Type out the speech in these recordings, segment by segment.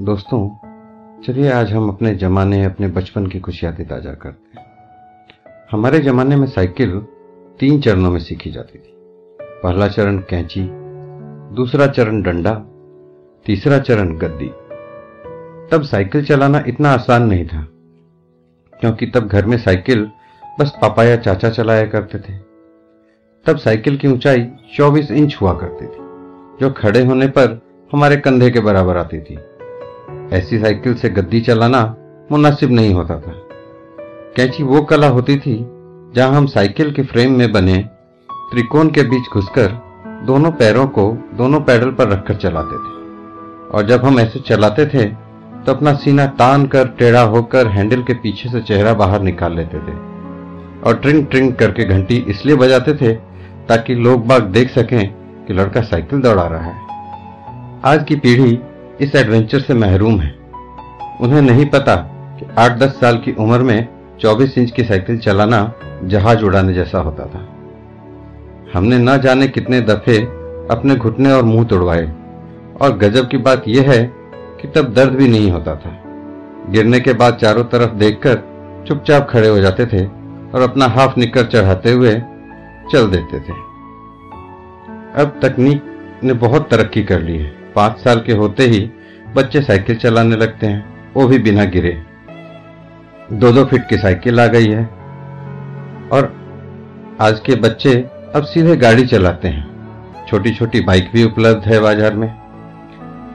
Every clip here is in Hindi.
दोस्तों, चलिए आज हम अपने जमाने, अपने बचपन की कुछ यादें ताज़ा करते हैं। हमारे जमाने में साइकिल तीन चरणों में सीखी जाती थी। पहला चरण कैंची, दूसरा चरण डंडा, तीसरा चरण गद्दी। तब साइकिल चलाना इतना आसान नहीं था, क्योंकि तब घर में साइकिल बस पापा या चाचा चलाया करते थे। तब साइकिल की ऊंचाई 24 इंच हुआ करती थी, जो खड़े होने पर हमारे कंधे के बराबर आती थी। ऐसी साइकिल से गद्दी चलाना मुनासिब नहीं होता था। कैंची वो कला होती थी, जहाँ हम साइकिल के फ्रेम में बने त्रिकोण के बीच घुसकर दोनों पैरों को दोनों पैडल पर रखकर चलाते थे। और जब हम ऐसे चलाते थे तो अपना सीना तान कर, टेढ़ा होकर हैंडल के पीछे से चेहरा बाहर निकाल लेते थे। और ट्रिंग ट्रिंग करके घंटी इसलिए बजाते थे ताकि लोग बाग देख सकें कि लड़का साइकिल दौड़ा रहा है। आज की पीढ़ी इस एडवेंचर से महरूम है। उन्हें नहीं पता कि 8-10 साल की उम्र में 24 इंच की साइकिल चलाना जहाज़ उड़ाने जैसा होता था। हमने न जाने कितने दफे अपने घुटने और मुँह तोड़वाए। और गजब की बात यह है कि तब दर्द भी नहीं होता था। गिरने के बाद चारों तरफ़ देखकर चुपचाप खड़े हो जाते थे और अपना हाफ़ निकर चढ़ाते हुए चल देते थे। अब तकनीक ने बहुत तरक्की कर ली है। पाँच साल के होते ही बच्चे साइकिल चलाने लगते हैं। वो भी बिना गिरे। दो दो फीट की साइकिल आ गई है। और आज के बच्चे अब सीधे गाड़ी चलाते हैं। छोटी छोटी बाइक भी उपलब्ध है बाज़ार में।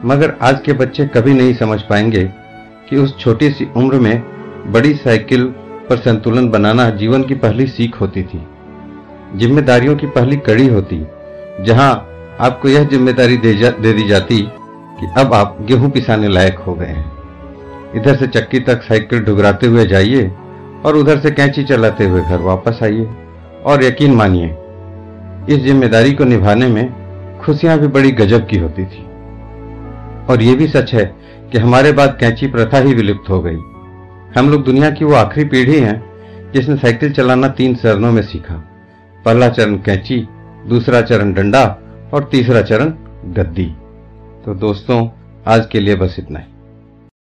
मगर आज के बच्चे कभी नहीं समझ पाएँगे कि उस छोटी सी उम्र में बड़ी साइकिल पर संतुलन बनाना जीवन की पहली सीख होती थी। जिम्मेदारियों की पहली कड़ी होती, जहाँ आपको यह ज़िम्मेदारी दे, जा, दे दी जाती कि अब आप गेहूँ पिसाने लायक हो गए हैं। इधर से चक्की तक साइकिल ढुगराते हुए जाइए और उधर से कैंची चलाते हुए घर वापस आइए। और यकीन मानिए इस ज़िम्मेदारी को निभाने में खुशियाँ भी बड़ी गजब की होती थी। और यह भी सच है कि हमारे बाद कैंची प्रथा ही विलुप्त हो गई। हम लोग दुनिया की वो आखिरी पीढ़ी हैं जिसने साइकिल चलाना तीन चरणों में सीखा। पहला चरण कैंची दूसरा चरण डंडा और तीसरा चरण गद्दी। तो दोस्तों आज के लिए बस इतना ही।